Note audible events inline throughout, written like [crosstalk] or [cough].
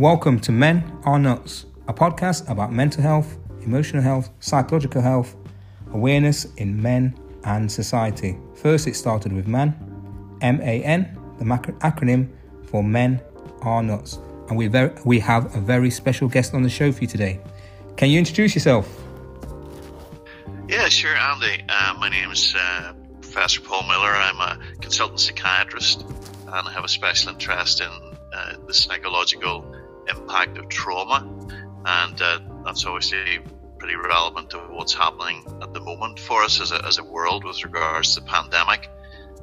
Welcome to Men Are Nuts, a podcast about mental health, emotional health, psychological health, awareness in men and society. First, it started with MAN, M A N, the acronym for Men Are Nuts. And we, we have a very special guest on the show for you today. Can you introduce yourself? Yeah, sure, Andy. Uh, my name is uh, Professor Paul Miller. I'm a consultant psychiatrist and I have a special interest in uh, the psychological impact of trauma. And uh, that's obviously pretty relevant to what's happening at the moment for us as a, as a world with regards to the pandemic.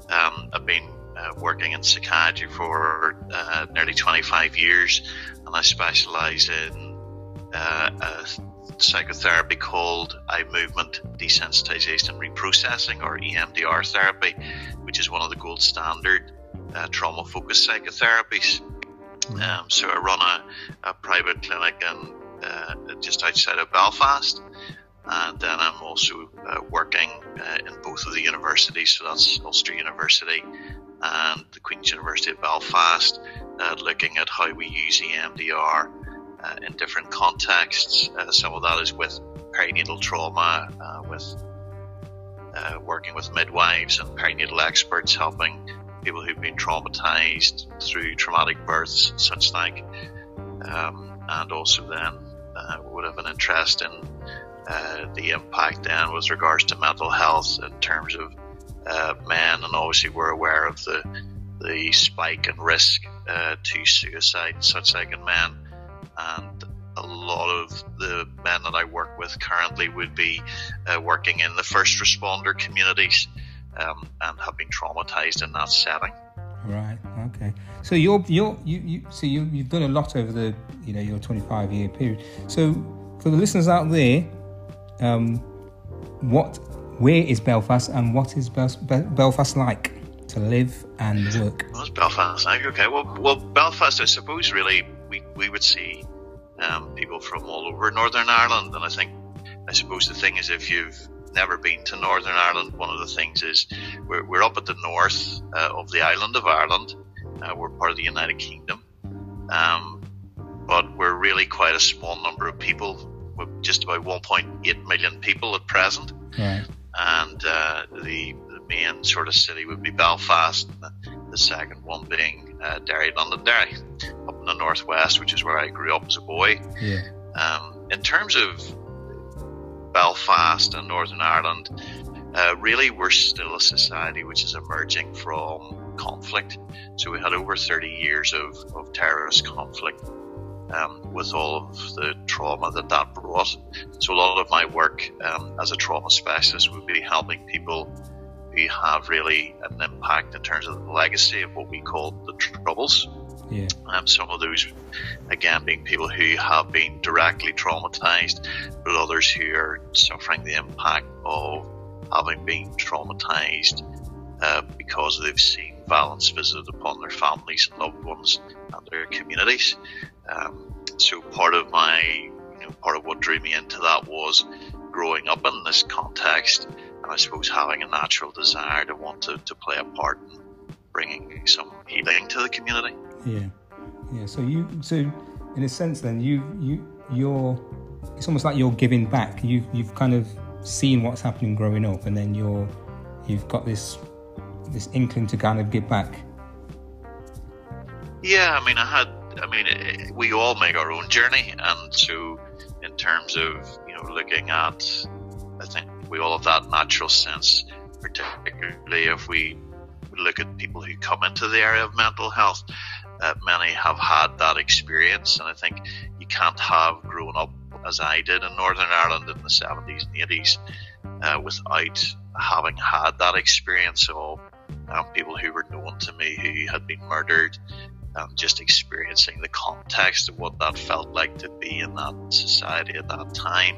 Um, I've been uh, working in psychiatry for uh, nearly 25 years, and I specialise in uh, psychotherapy called eye movement desensitization and reprocessing, or EMDR therapy, which is one of the gold standard uh, trauma focused psychotherapies. Um, so I run a, a private clinic in uh, just outside of Belfast. And then I'm also uh, working uh, in both of the universities, so that's Ulster University and the Queen's University of Belfast, uh, looking at how we use EMDR uh, in different contexts. Uh, some of that is with perinatal trauma, with working with midwives and perinatal experts, helping people who've been traumatized through traumatic births, and such like, um, and also then uh, would have an interest in uh, the impact then with regards to mental health in terms of uh, men, and obviously we're aware of the the spike in risk uh, to suicide, and such like in men, and a lot of the men that I work with currently would be uh, working in the first responder communities um, and have been traumatized in that setting. Right. Okay. So you're you're you you so you you've done a lot over the you know your 25 year period. So for the listeners out there, um, what where is Belfast and what is Bel- Belfast like to live and work? What's Belfast like? Okay. Well, well, Belfast, I suppose, really we we would see um, people from all over Northern Ireland, and I think I suppose the thing is if you've never been to Northern Ireland, one of the things is we're, we're up at the north uh, of the island of Ireland. Uh, we're part of the United Kingdom. Um, but we're really quite a small number of people. We're just about 1.8 million people at present. And uh, the, the, main sort of city would be Belfast, the, the second one being uh, Derry, Londonderry, up in the northwest, which is where I grew up as a boy. Yeah. Um, in terms of Belfast and Northern Ireland, uh, really we're still a society which is emerging from conflict. So we had over 30 years of, of terrorist conflict um, with all of the trauma that that brought. So a lot of my work um, as a trauma specialist would be helping people who have really an impact in terms of the legacy of what we call the troubles. Yeah. Um, some of those, again, being people who have been directly traumatized, but others who are suffering the impact of having been traumatized uh, because they've seen violence visited upon their families and loved ones and their communities. Um, so part of my, you know, part of what drew me into that was growing up in this context, and I suppose having a natural desire to want to, to play a part in bringing some healing to the community. Yeah, yeah. So you, so in a sense, then you, you, you're. It's almost like you're giving back. You've you've kind of seen what's happening growing up, and then you're, you've got this, this inkling to kind of give back. Yeah, I mean, I had. I mean, we all make our own journey, and so in terms of you know looking at, I think we all have that natural sense, particularly if we look at people who come into the area of mental health many have had that experience, and I think you can't have grown up as I did in Northern Ireland in the 70s and 80s uh, without having had that experience of um, people who were known to me who had been murdered, um, just experiencing the context of what that felt like to be in that society at that time.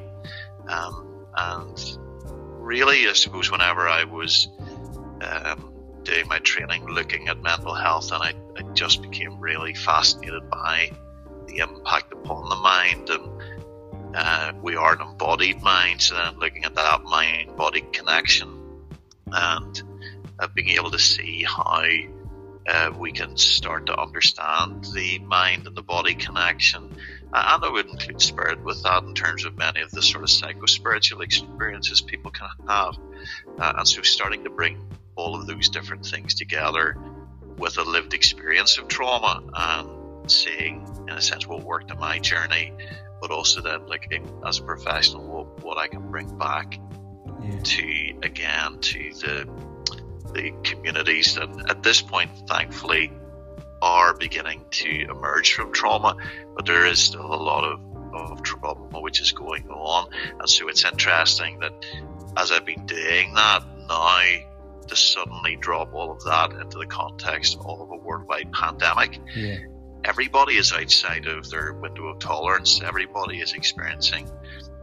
Um, and really, I suppose, whenever I was um, doing my training looking at mental health, and I, I just became really fascinated by the impact upon the mind. And uh, we are an embodied mind, so then looking at that mind body connection and uh, being able to see how uh, we can start to understand the mind and the body connection. And I would include spirit with that in terms of many of the sort of psycho spiritual experiences people can have. Uh, and so starting to bring all of those different things together with a lived experience of trauma and seeing, in a sense, what worked in my journey, but also then looking as a professional what, what I can bring back yeah. to, again, to the the communities that at this point, thankfully, are beginning to emerge from trauma, but there is still a lot of, of trauma which is going on. And so it's interesting that as I've been doing that now, to suddenly drop all of that into the context of a worldwide pandemic. Yeah. Everybody is outside of their window of tolerance. Everybody is experiencing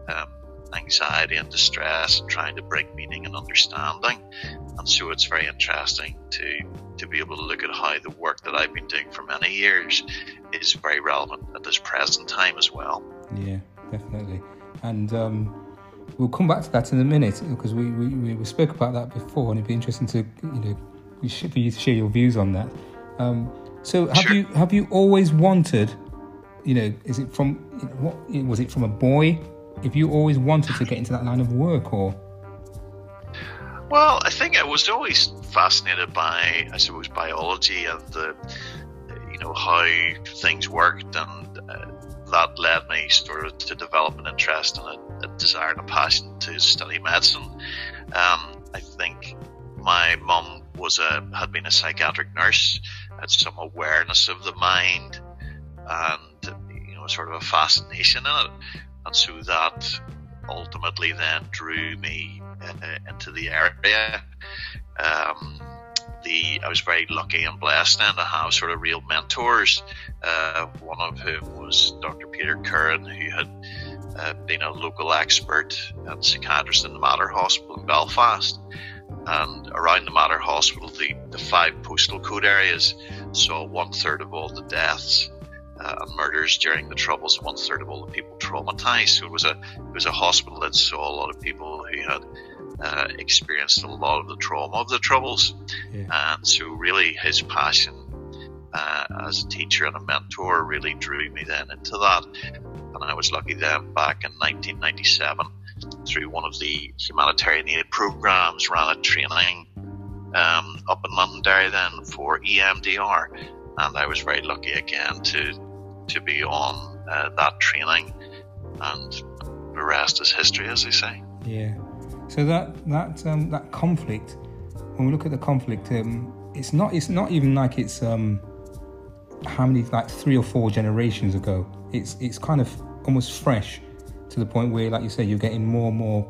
um, anxiety and distress and trying to bring meaning and understanding. And so it's very interesting to to be able to look at how the work that I've been doing for many years is very relevant at this present time as well. Yeah, definitely. And um, we'll come back to that in a minute because we, we, we spoke about that before, and it'd be interesting to you know for you to share your views on that. Um, so have sure. you have you always wanted, you know, is it from what was it from a boy if you always wanted to get into that line of work or? Well, I think I was always fascinated by, I suppose, biology and the, you know, how things worked, and that led me sort of to develop an interest and a, a desire and a passion to study medicine. Um, I think my mum was a had been a psychiatric nurse, had some awareness of the mind, and you know, sort of a fascination in it. And so that ultimately then drew me uh, into the area. Um, the I was very lucky and blessed then to have sort of real mentors. Uh, one of whom was Dr. Peter Curran, who had uh, been a local expert and psychiatrist in the Mater Hospital in Belfast. And around the Mater Hospital, the, the five postal code areas saw one third of all the deaths uh, murders during the Troubles. One third of all the people traumatized. So it was a it was a hospital that saw a lot of people who had uh, experienced a lot of the trauma of the Troubles, yeah. and so really his passion uh, as a teacher and a mentor really drew me then into that. And I was lucky then back in 1997 through one of the humanitarian aid programs ran a training um, up in Londonderry then for EMDR and I was very lucky again to to be on uh, that training, and the rest is history, as they say. Yeah. So that that um, that conflict, when we look at the conflict, um, it's not it's not even like it's um, how many like three or four generations ago. It's it's kind of almost fresh to the point where, like you say, you're getting more and more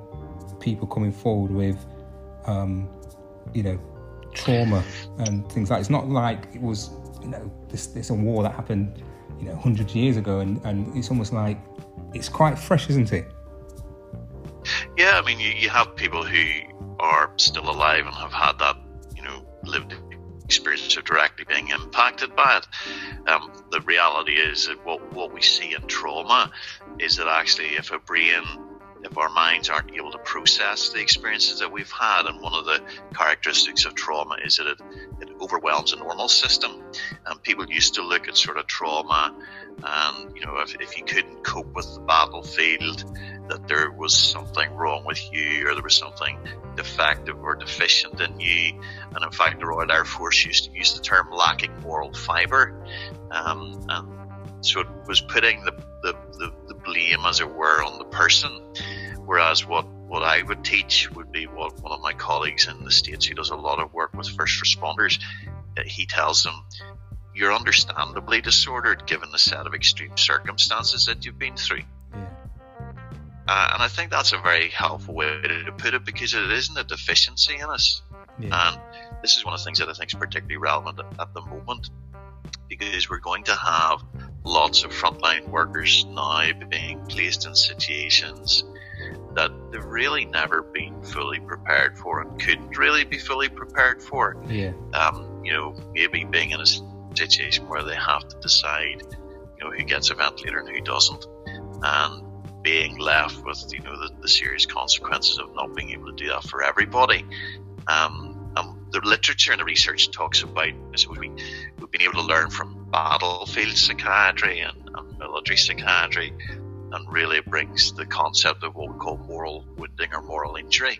people coming forward with, um, you know, trauma and things like. It's not like it was, you know, this this a war that happened you know hundreds of years ago, and, and it's almost like it's quite fresh, isn't it? Yeah, I mean, you, you have people who are still alive and have had that, you know, lived experience of directly being impacted by it. Um, the reality is that what, what we see in trauma is that actually, if a brain if our minds aren't able to process the experiences that we've had. And one of the characteristics of trauma is that it, it overwhelms a normal system. And people used to look at sort of trauma and, you know, if, if you couldn't cope with the battlefield, that there was something wrong with you or there was something defective or deficient in you. And in fact, the Royal Air Force used to use the term lacking moral fibre. Um, and so it was putting the, the, the, the blame, as it were, on the person. Whereas what, what I would teach would be what one of my colleagues in the States who does a lot of work with first responders, uh, he tells them, you're understandably disordered given the set of extreme circumstances that you've been through. Uh, and I think that's a very helpful way to put it because it isn't a deficiency in us. Yeah. And this is one of the things that I think is particularly relevant at the moment because we're going to have lots of frontline workers now being placed in situations that they've really never been fully prepared for and couldn't really be fully prepared for. Yeah. Um, you know, maybe being in a situation where they have to decide, you know, who gets a ventilator and who doesn't, and being left with, you know, the, the serious consequences of not being able to do that for everybody. Um, um, they're literature and the research talks about, so we, we've been able to learn from battlefield psychiatry and, and military psychiatry and really brings the concept of what we call moral wounding or moral injury,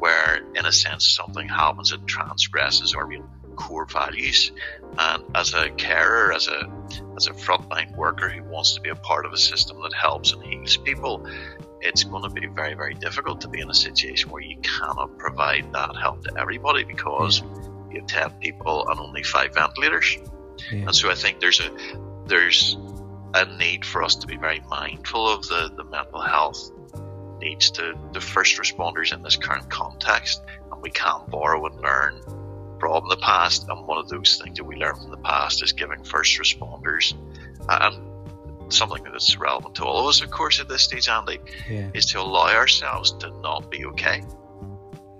where in a sense something happens that transgresses our core values. And as a carer, as a as a frontline worker who wants to be a part of a system that helps and heals people, it's going to be very, very difficult to be in a situation where you cannot provide that help to everybody because you have ten people and only five ventilators. Yeah. And so I think there's a there's a need for us to be very mindful of the, the mental health needs to the first responders in this current context and we can borrow and learn from the past and one of those things that we learn from the past is giving first responders and something that's relevant to all of us of course at this stage Andy yeah. is to allow ourselves to not be okay.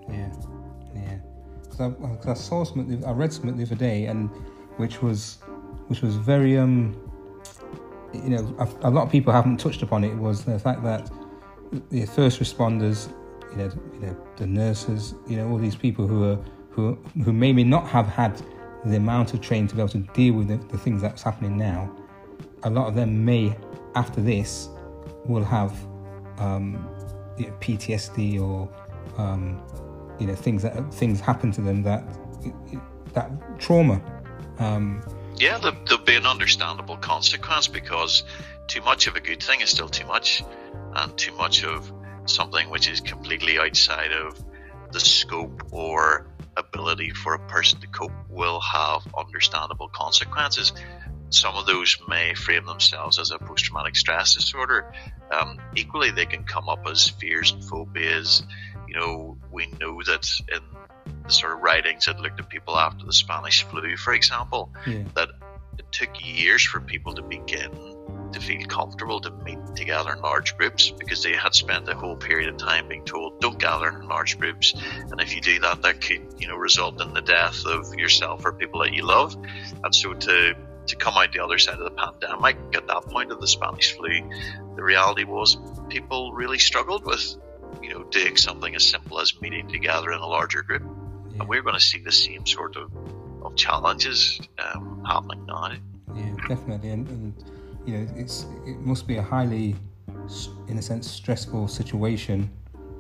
Yeah. Yeah. Because I, I, saw something I read something the other day and which was which was very um you know, a, a, lot of people haven't touched upon it was the fact that the first responders, you know, you know, the nurses, you know, all these people who are who who maybe not have had the amount of training to be able to deal with the, the things that's happening now. A lot of them may, after this, will have um, you know, PTSD or um, you know things that things happen to them that that trauma. Um, yeah, there, will be an understandable consequence because too much of a good thing is still too much, and too much of something which is completely outside of the scope or ability for a person to cope will have understandable consequences. Some of those may frame themselves as a post traumatic stress disorder. Um, equally, they can come up as fears and phobias. You know, we know that in the sort of writings that looked at people after the Spanish flu, for example, yeah. that it took years for people to begin to feel comfortable to meet together in large groups because they had spent a whole period of time being told don't gather in large groups and if you do that that could you know result in the death of yourself or people that you love and so to to come out the other side of the pandemic at that point of the Spanish flu the reality was people really struggled with you know doing something as simple as meeting together in a larger group yeah. and we're going to see the same sort of, of challenges um, happening now. Yeah, definitely, and, and, you know, it's it must be a highly, in a sense, stressful situation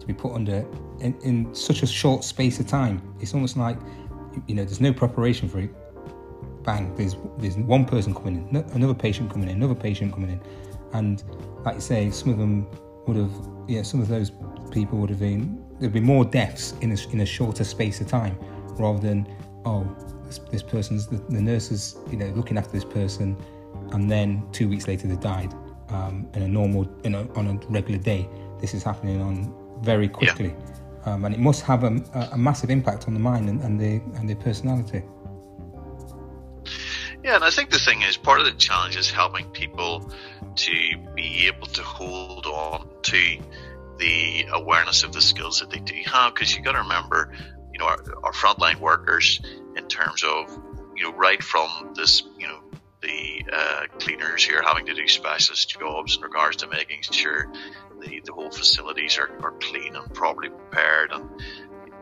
to be put under in, in such a short space of time. It's almost like you know, there's no preparation for it. Bang! There's there's one person coming in, another patient coming in, another patient coming in, and like you say, some of them would have, yeah, some of those people would have been there'd be more deaths in a, in a shorter space of time rather than oh this, this person's the, the nurses you know looking after this person and then two weeks later they died um, in a normal in a, on a regular day this is happening on very quickly yeah. um, and it must have a, a, massive impact on the mind and, and the and the personality yeah, and I think the thing is, part of the challenge is helping people to be able to hold on to the awareness of the skills that they do have. Because you got to remember, you know, our, our frontline workers, in terms of, you know, right from this, you know, the uh, cleaners here having to do specialist jobs in regards to making sure the, the whole facilities are, are clean and properly prepared and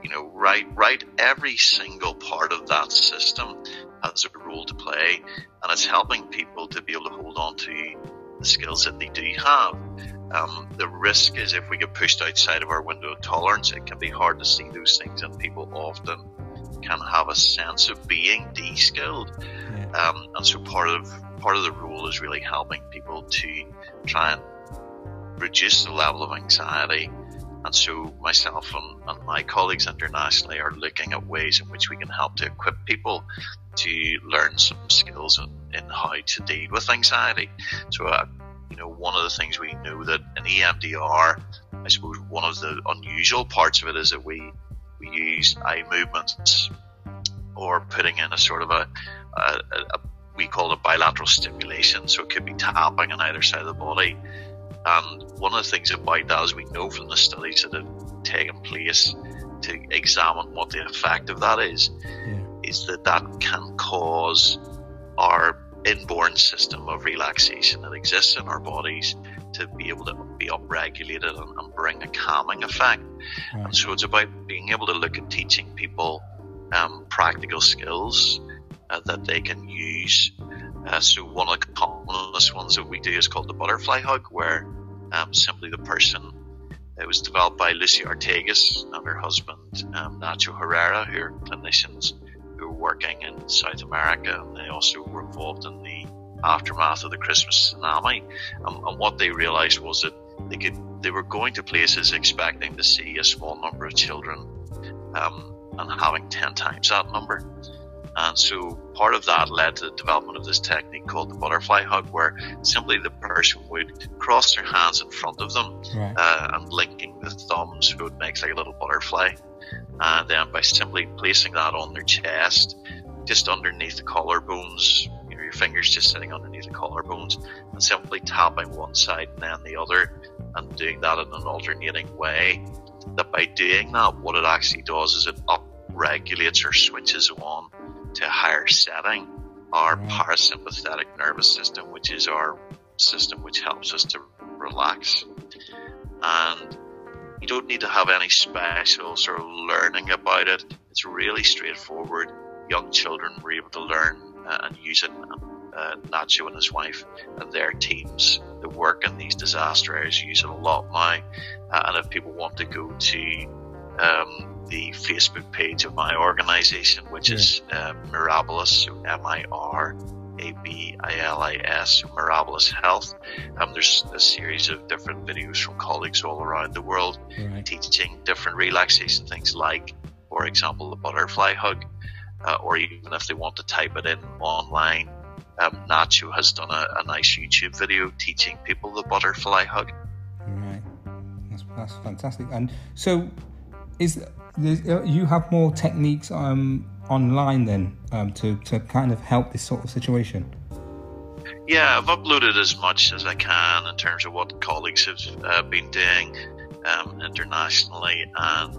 you know right right every single part of that system has a role to play and it's helping people to be able to hold on to the skills that they do have. Um, the risk is if we get pushed outside of our window of tolerance, it can be hard to see those things, and people often can have a sense of being de-skilled. Yeah. Um, and so part of part of the role is really helping people to try and reduce the level of anxiety. And so myself and, and my colleagues internationally are looking at ways in which we can help to equip people to learn some skills in, in how to deal with anxiety. So uh, you know, one of the things we know that in EMDR, I suppose one of the unusual parts of it is that we we use eye movements or putting in a sort of a, a, a we call it bilateral stimulation. So it could be tapping on either side of the body. And one of the things about that is we know from the studies that have taken place to examine what the effect of that is, yeah. is that that can cause our inborn system of relaxation that exists in our bodies to be able to be upregulated and, and bring a calming effect. Right. And so it's about being able to look at teaching people um, practical skills uh, that they can use. Uh, so one of the commonest ones that we do is called the butterfly hug, where um, simply the person it was developed by Lucy Artigas and her husband um, Nacho Jarero, who are clinicians who were working in South America, and they also were involved in the aftermath of the Christmas tsunami. Um, and what they realised was that they could they were going to places expecting to see a small number of children um, and having ten times that number. And so part of that led to the development of this technique called the butterfly hug, where simply the person would cross their hands in front of them right. uh, and linking the thumbs, so it makes like a little butterfly. Uh, and then by simply placing that on their chest, just underneath the collarbones, you know, your fingers just sitting underneath the collarbones, and simply tapping one side and then the other, and doing that in an alternating way. That by doing that, what it actually does is it up regulates or switches on to a higher setting our parasympathetic nervous system, which is our system which helps us to relax. And you don't need to have any special sort of learning about it. It's really straightforward. Young children were able to learn uh, and use it. Uh, Nacho and his wife and their teams that work in these disaster areas use it a lot now. Uh, and if people want to go to um, the Facebook page of my organization, which yeah. is uh, Mirabilis, M I R A B I L I S, Mirabilis Health. Um, there's a series of different videos from colleagues all around the world right. teaching different relaxation things, like, for example, the butterfly hug, uh, or even if they want to type it in online. Um, Nacho has done a, a nice YouTube video teaching people the butterfly hug. Right, that's, that's fantastic. And so, is uh, you have more techniques um, online then um, to, to kind of help this sort of situation? Yeah, I've uploaded as much as I can in terms of what colleagues have uh, been doing um, internationally, and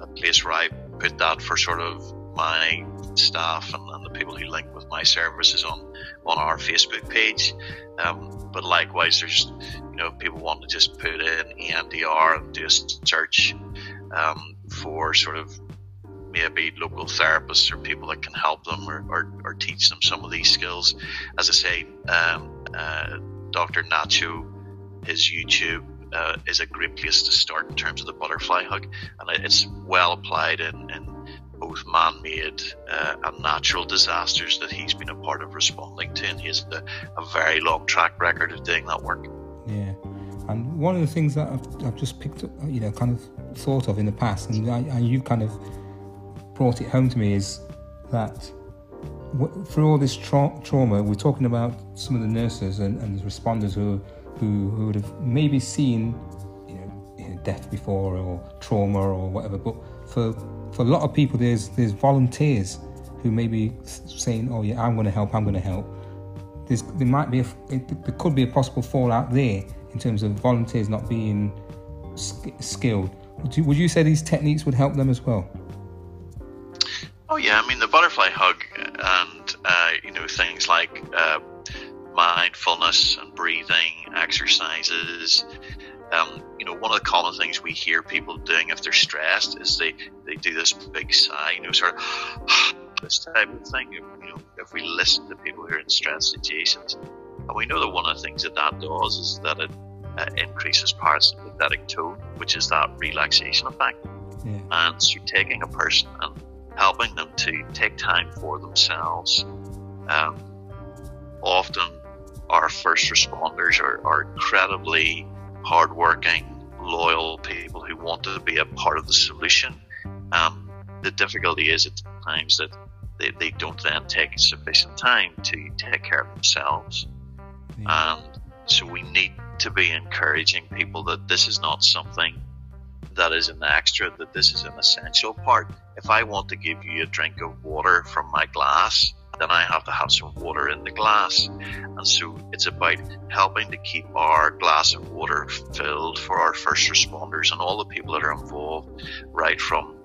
a place where I put that for sort of my staff and, and, the people who link with my services on on our Facebook page. Um, but likewise, there's you know people want to just put in EMDR and do a search. Um, for sort of maybe local therapists or people that can help them or, or, or teach them some of these skills. As I say, um, uh, Dr. Nacho, his YouTube uh, is a great place to start in terms of the butterfly hug, and it's well applied in, in both man-made uh, and natural disasters that he's been a part of responding to, and he has a, a very long track record of doing that work. Yeah, and one of the things that I've, I've just picked up, you know, kind of thought of in the past, and, I, and you've kind of brought it home to me, is that through all this tra- trauma, we're talking about some of the nurses and, and responders who, who, who would have maybe seen, you know, death before or trauma or whatever. But for for a lot of people, there's there's volunteers who may be saying, "Oh yeah, I'm going to help. I'm going to help." There's, there might be a, there could be a possible fallout there in terms of volunteers not being skilled. Would you, would you say these techniques would help them as well? Oh yeah, I mean the butterfly hug and uh, you know things like uh, mindfulness and breathing exercises. Um, you know, one of the common things we hear people doing if they're stressed is they, they do this big sigh, you know, sort of [sighs] this type of thing. You know, if we listen to people who are in stress situations, and we know that one of the things that that does is that it uh, increases parasympathetic tone, which is that relaxation effect. Yeah. And so taking a person and helping them to take time for themselves. Um, often our first responders are, are incredibly hardworking, loyal people who want to be a part of the solution. Um, the difficulty is at times that they, they don't then take sufficient time to take care of themselves. Yeah. And so we need to be encouraging people that this is not something that is an extra, that this is an essential part. If I want to give you a drink of water from my glass, then I have to have some water in the glass. And so it's about helping to keep our glass of water filled for our first responders and all the people that are involved, right from,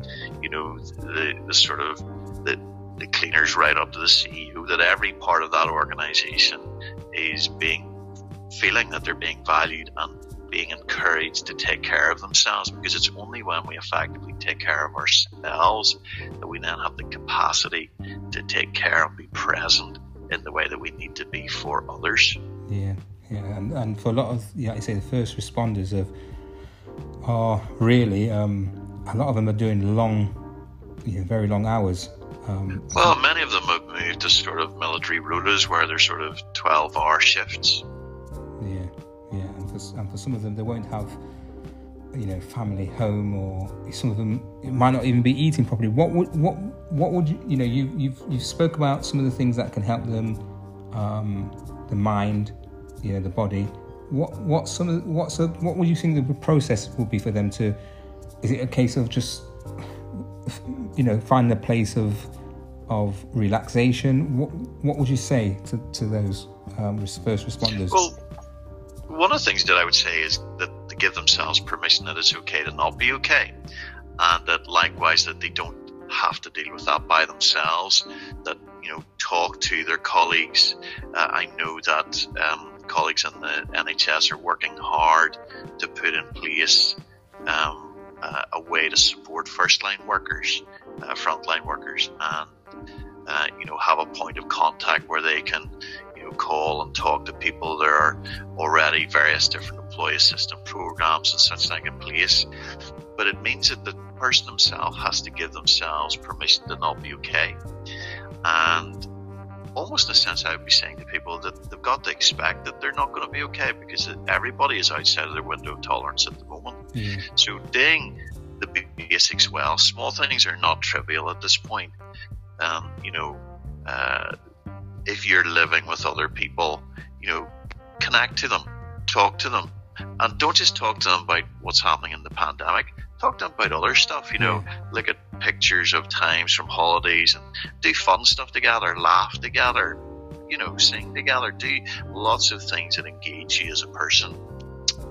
you know, the, the sort of the, the cleaners right up to the CEO, that every part of that organization is being feeling that they're being valued and being encouraged to take care of themselves because it's only when we effectively take care of ourselves that we then have the capacity to take care and be present in the way that we need to be for others. Yeah, yeah, and, and for a lot of, yeah, I say the first responders of are really um, a lot of them are doing long, you know, very long hours. Um, well, many of them have moved to sort of military rotas where they're sort of twelve-hour shifts. Yeah, and for, some of them, they won't have you know family home or some of them might not even be eating properly. What would what what would you you know you you've you've spoke about some of the things that can help them um, the mind you know the body. What what some of what's a, what would you think the process would be for them to is it a case of just you know find a place of of relaxation? What what would you say to, to those um, first responders? Well one of the things that I would say is that to give themselves permission that it's okay to not be okay, and that likewise that they don't have to deal with that by themselves. That you know, talk to their colleagues. Uh, I know that um, colleagues in the NHS are working hard to put in place um, uh, a way to support first line workers, uh, frontline workers, and uh, you know have a point of contact where they can call and talk to people. There are already various different employee assistance programs and such like in place. But it means that the person himself has to give themselves permission to not be okay. And almost in a sense, I would be saying to people that they've got to expect that they're not going to be okay because everybody is outside of their window of tolerance at the moment. Mm. So doing the basics well, small things are not trivial at this point. Um, you know, uh, if you're living with other people, you know, connect to them, talk to them, and don't just talk to them about what's happening in the pandemic. Talk to them about other stuff, you know, yeah. look at pictures of times from holidays and do fun stuff together, laugh together, you know, sing together, do lots of things that engage you as a person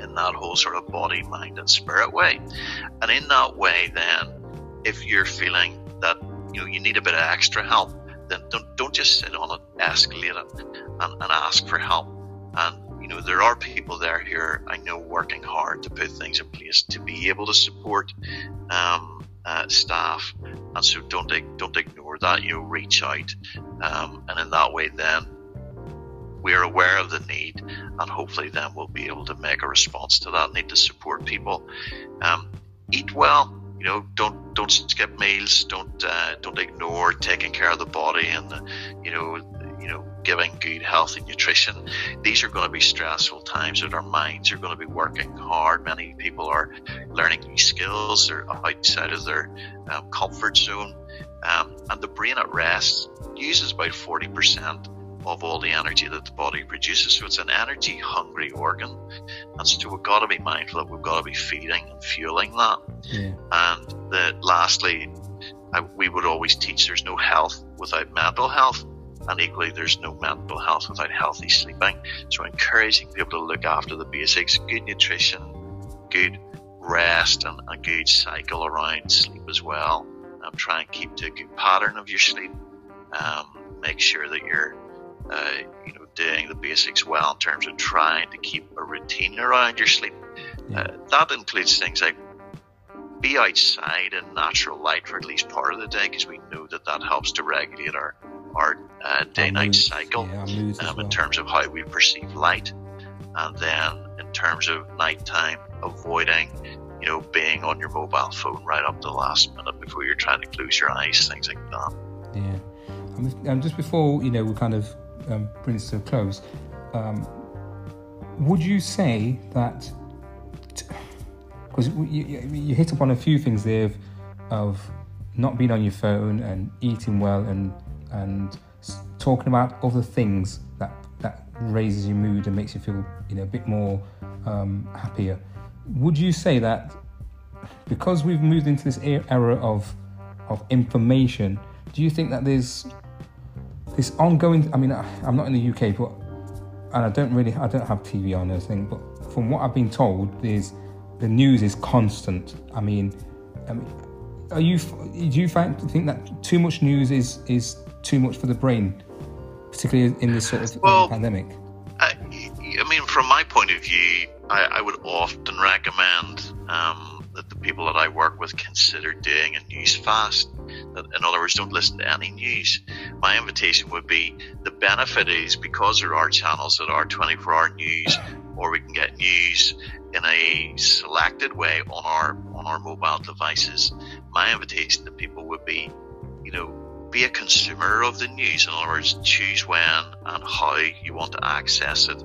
in that whole sort of body, mind, and spirit way. And in that way, then, if you're feeling that you know you need a bit of extra help, then don't, don't just sit on it, escalate it, and, and ask for help. And you know there are people there here I know working hard to put things in place to be able to support um, uh, staff, and so don't don't ignore that. You know, reach out, um, and in that way, then we're aware of the need, and hopefully, then we'll be able to make a response to that need to support people. Um, eat well you know, don't don't skip meals. Don't uh, don't ignore taking care of the body and you know you know giving good healthy nutrition. These are going to be stressful times that our minds are going to be working hard. Many people are learning new skills. They're outside of their um, comfort zone, um, and the brain at rest uses about forty percent of all the energy that the body produces. So it's an energy hungry organ. And so we've got to be mindful that we've got to be feeding and fueling that. Yeah. And that lastly, I, we would always teach there's no health without mental health. And equally, there's no mental health without healthy sleeping. So, encouraging people to look after the basics good nutrition, good rest, and a good cycle around sleep as well. And try and keep to a good pattern of your sleep. Um, make sure that you're uh, you know, doing the basics well in terms of trying to keep a routine around your sleep. Yeah. Uh, that includes things like be outside in natural light for at least part of the day because we know that that helps to regulate our our uh, day-night cycle yeah, um, well. in terms of how we perceive light, and then in terms of nighttime, avoiding you know being on your mobile phone right up to the last minute before you're trying to close your eyes, things like that. Yeah, and just before you know we kind of um, brings to a close, um, would you say that? Because you, you, hit upon a few things there of, of not being on your phone and eating well and and talking about other things that that raises your mood and makes you feel you know a bit more um, happier. Would you say that because we've moved into this era of of information, do you think that there's this ongoing. I mean, I'm not in the UK, but and I don't really, I don't have TV on or anything. But from what I've been told, is the news is constant. I mean, I mean, are you do you find think that too much news is is too much for the brain, particularly in this sort of well, pandemic? I, I mean, from my point of view, I, I would often recommend um, people that I work with consider doing a news fast. In other words, don't listen to any news. My invitation would be the benefit is because there are channels that are 24 hour news, or we can get news in a selected way on our on our mobile devices. My invitation to people would be, you know, be a consumer of the news. In other words, choose when and how you want to access it,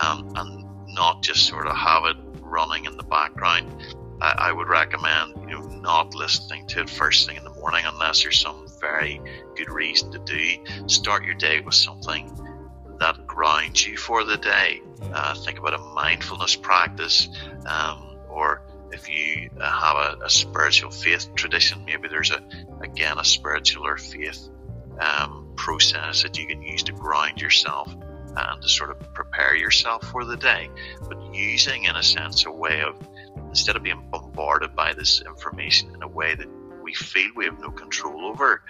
um, and not just sort of have it running in the background. I, I, would recommend you know not listening to it first thing in the morning unless there's some very good reason to do. Start your day with something that grounds you for the day. Uh, think about a mindfulness practice, um, or if you uh, have a, a, spiritual faith tradition, maybe there's a again a spiritual or faith um, process that you can use to ground yourself and to sort of prepare yourself for the day. But using, in a sense, a way of instead of being bombarded by this information in a way that we feel we have no control over,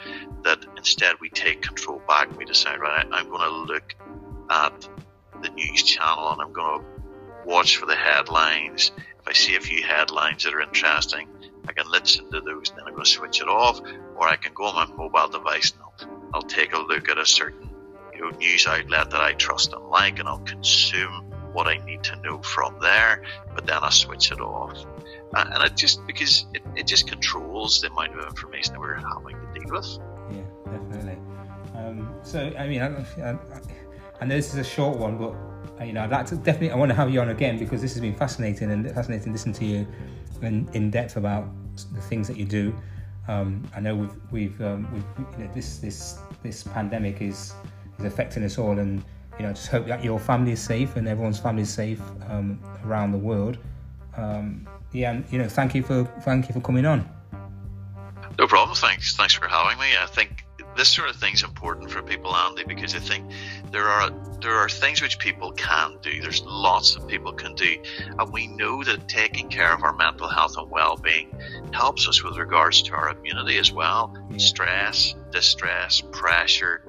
that instead we take control back and we decide, right, I'm going to look at the news channel and I'm going to watch for the headlines. If I see a few headlines that are interesting, I can listen to those and then I'm going to switch it off, or I can go on my mobile device and I'll, I'll take a look at a certain you know, news outlet that I trust and like, and I'll consume what I need to know from there, but then I switch it off. Uh, and it just because it, it just controls the amount of information that we're having to deal with. Yeah, definitely. Um, so I mean, I, I, I, know this is a short one, but uh, you know, I'd like to definitely I want to have you on again because this has been fascinating and fascinating listening to you in, in depth about the things that you do. Um, I know we've we've, um, we've you know, this this this pandemic is is affecting us all and you know, just hope that your family is safe and everyone's family is safe um, around the world. Um, yeah, and you know, thank you for thank you for coming on. No problem. Thanks. Thanks for having me. I think this sort of thing is important for people, Andy, because I think there are there are things which people can do. There's lots that people can do, and we know that taking care of our mental health and well-being helps us with regards to our immunity as well. Yeah. Stress, distress, pressure,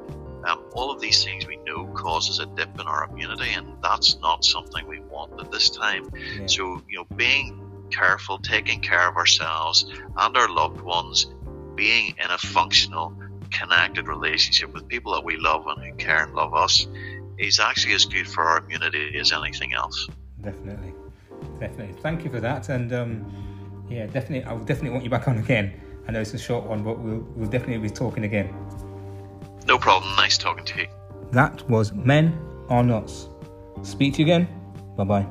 um, all of these things we know causes a dip in our immunity, and that's not something we want at this time. Yeah. So, you know, being careful, taking care of ourselves and our loved ones, being in a functional, connected relationship with people that we love and who care and love us is actually as good for our immunity as anything else. Definitely, definitely. Thank you for that, and um, yeah, definitely, I will definitely want you back on again. I know it's a short one, but we'll we'll definitely be talking again. No problem. Nice talking to you. That was Men Are Nuts. Speak to you again. Bye bye.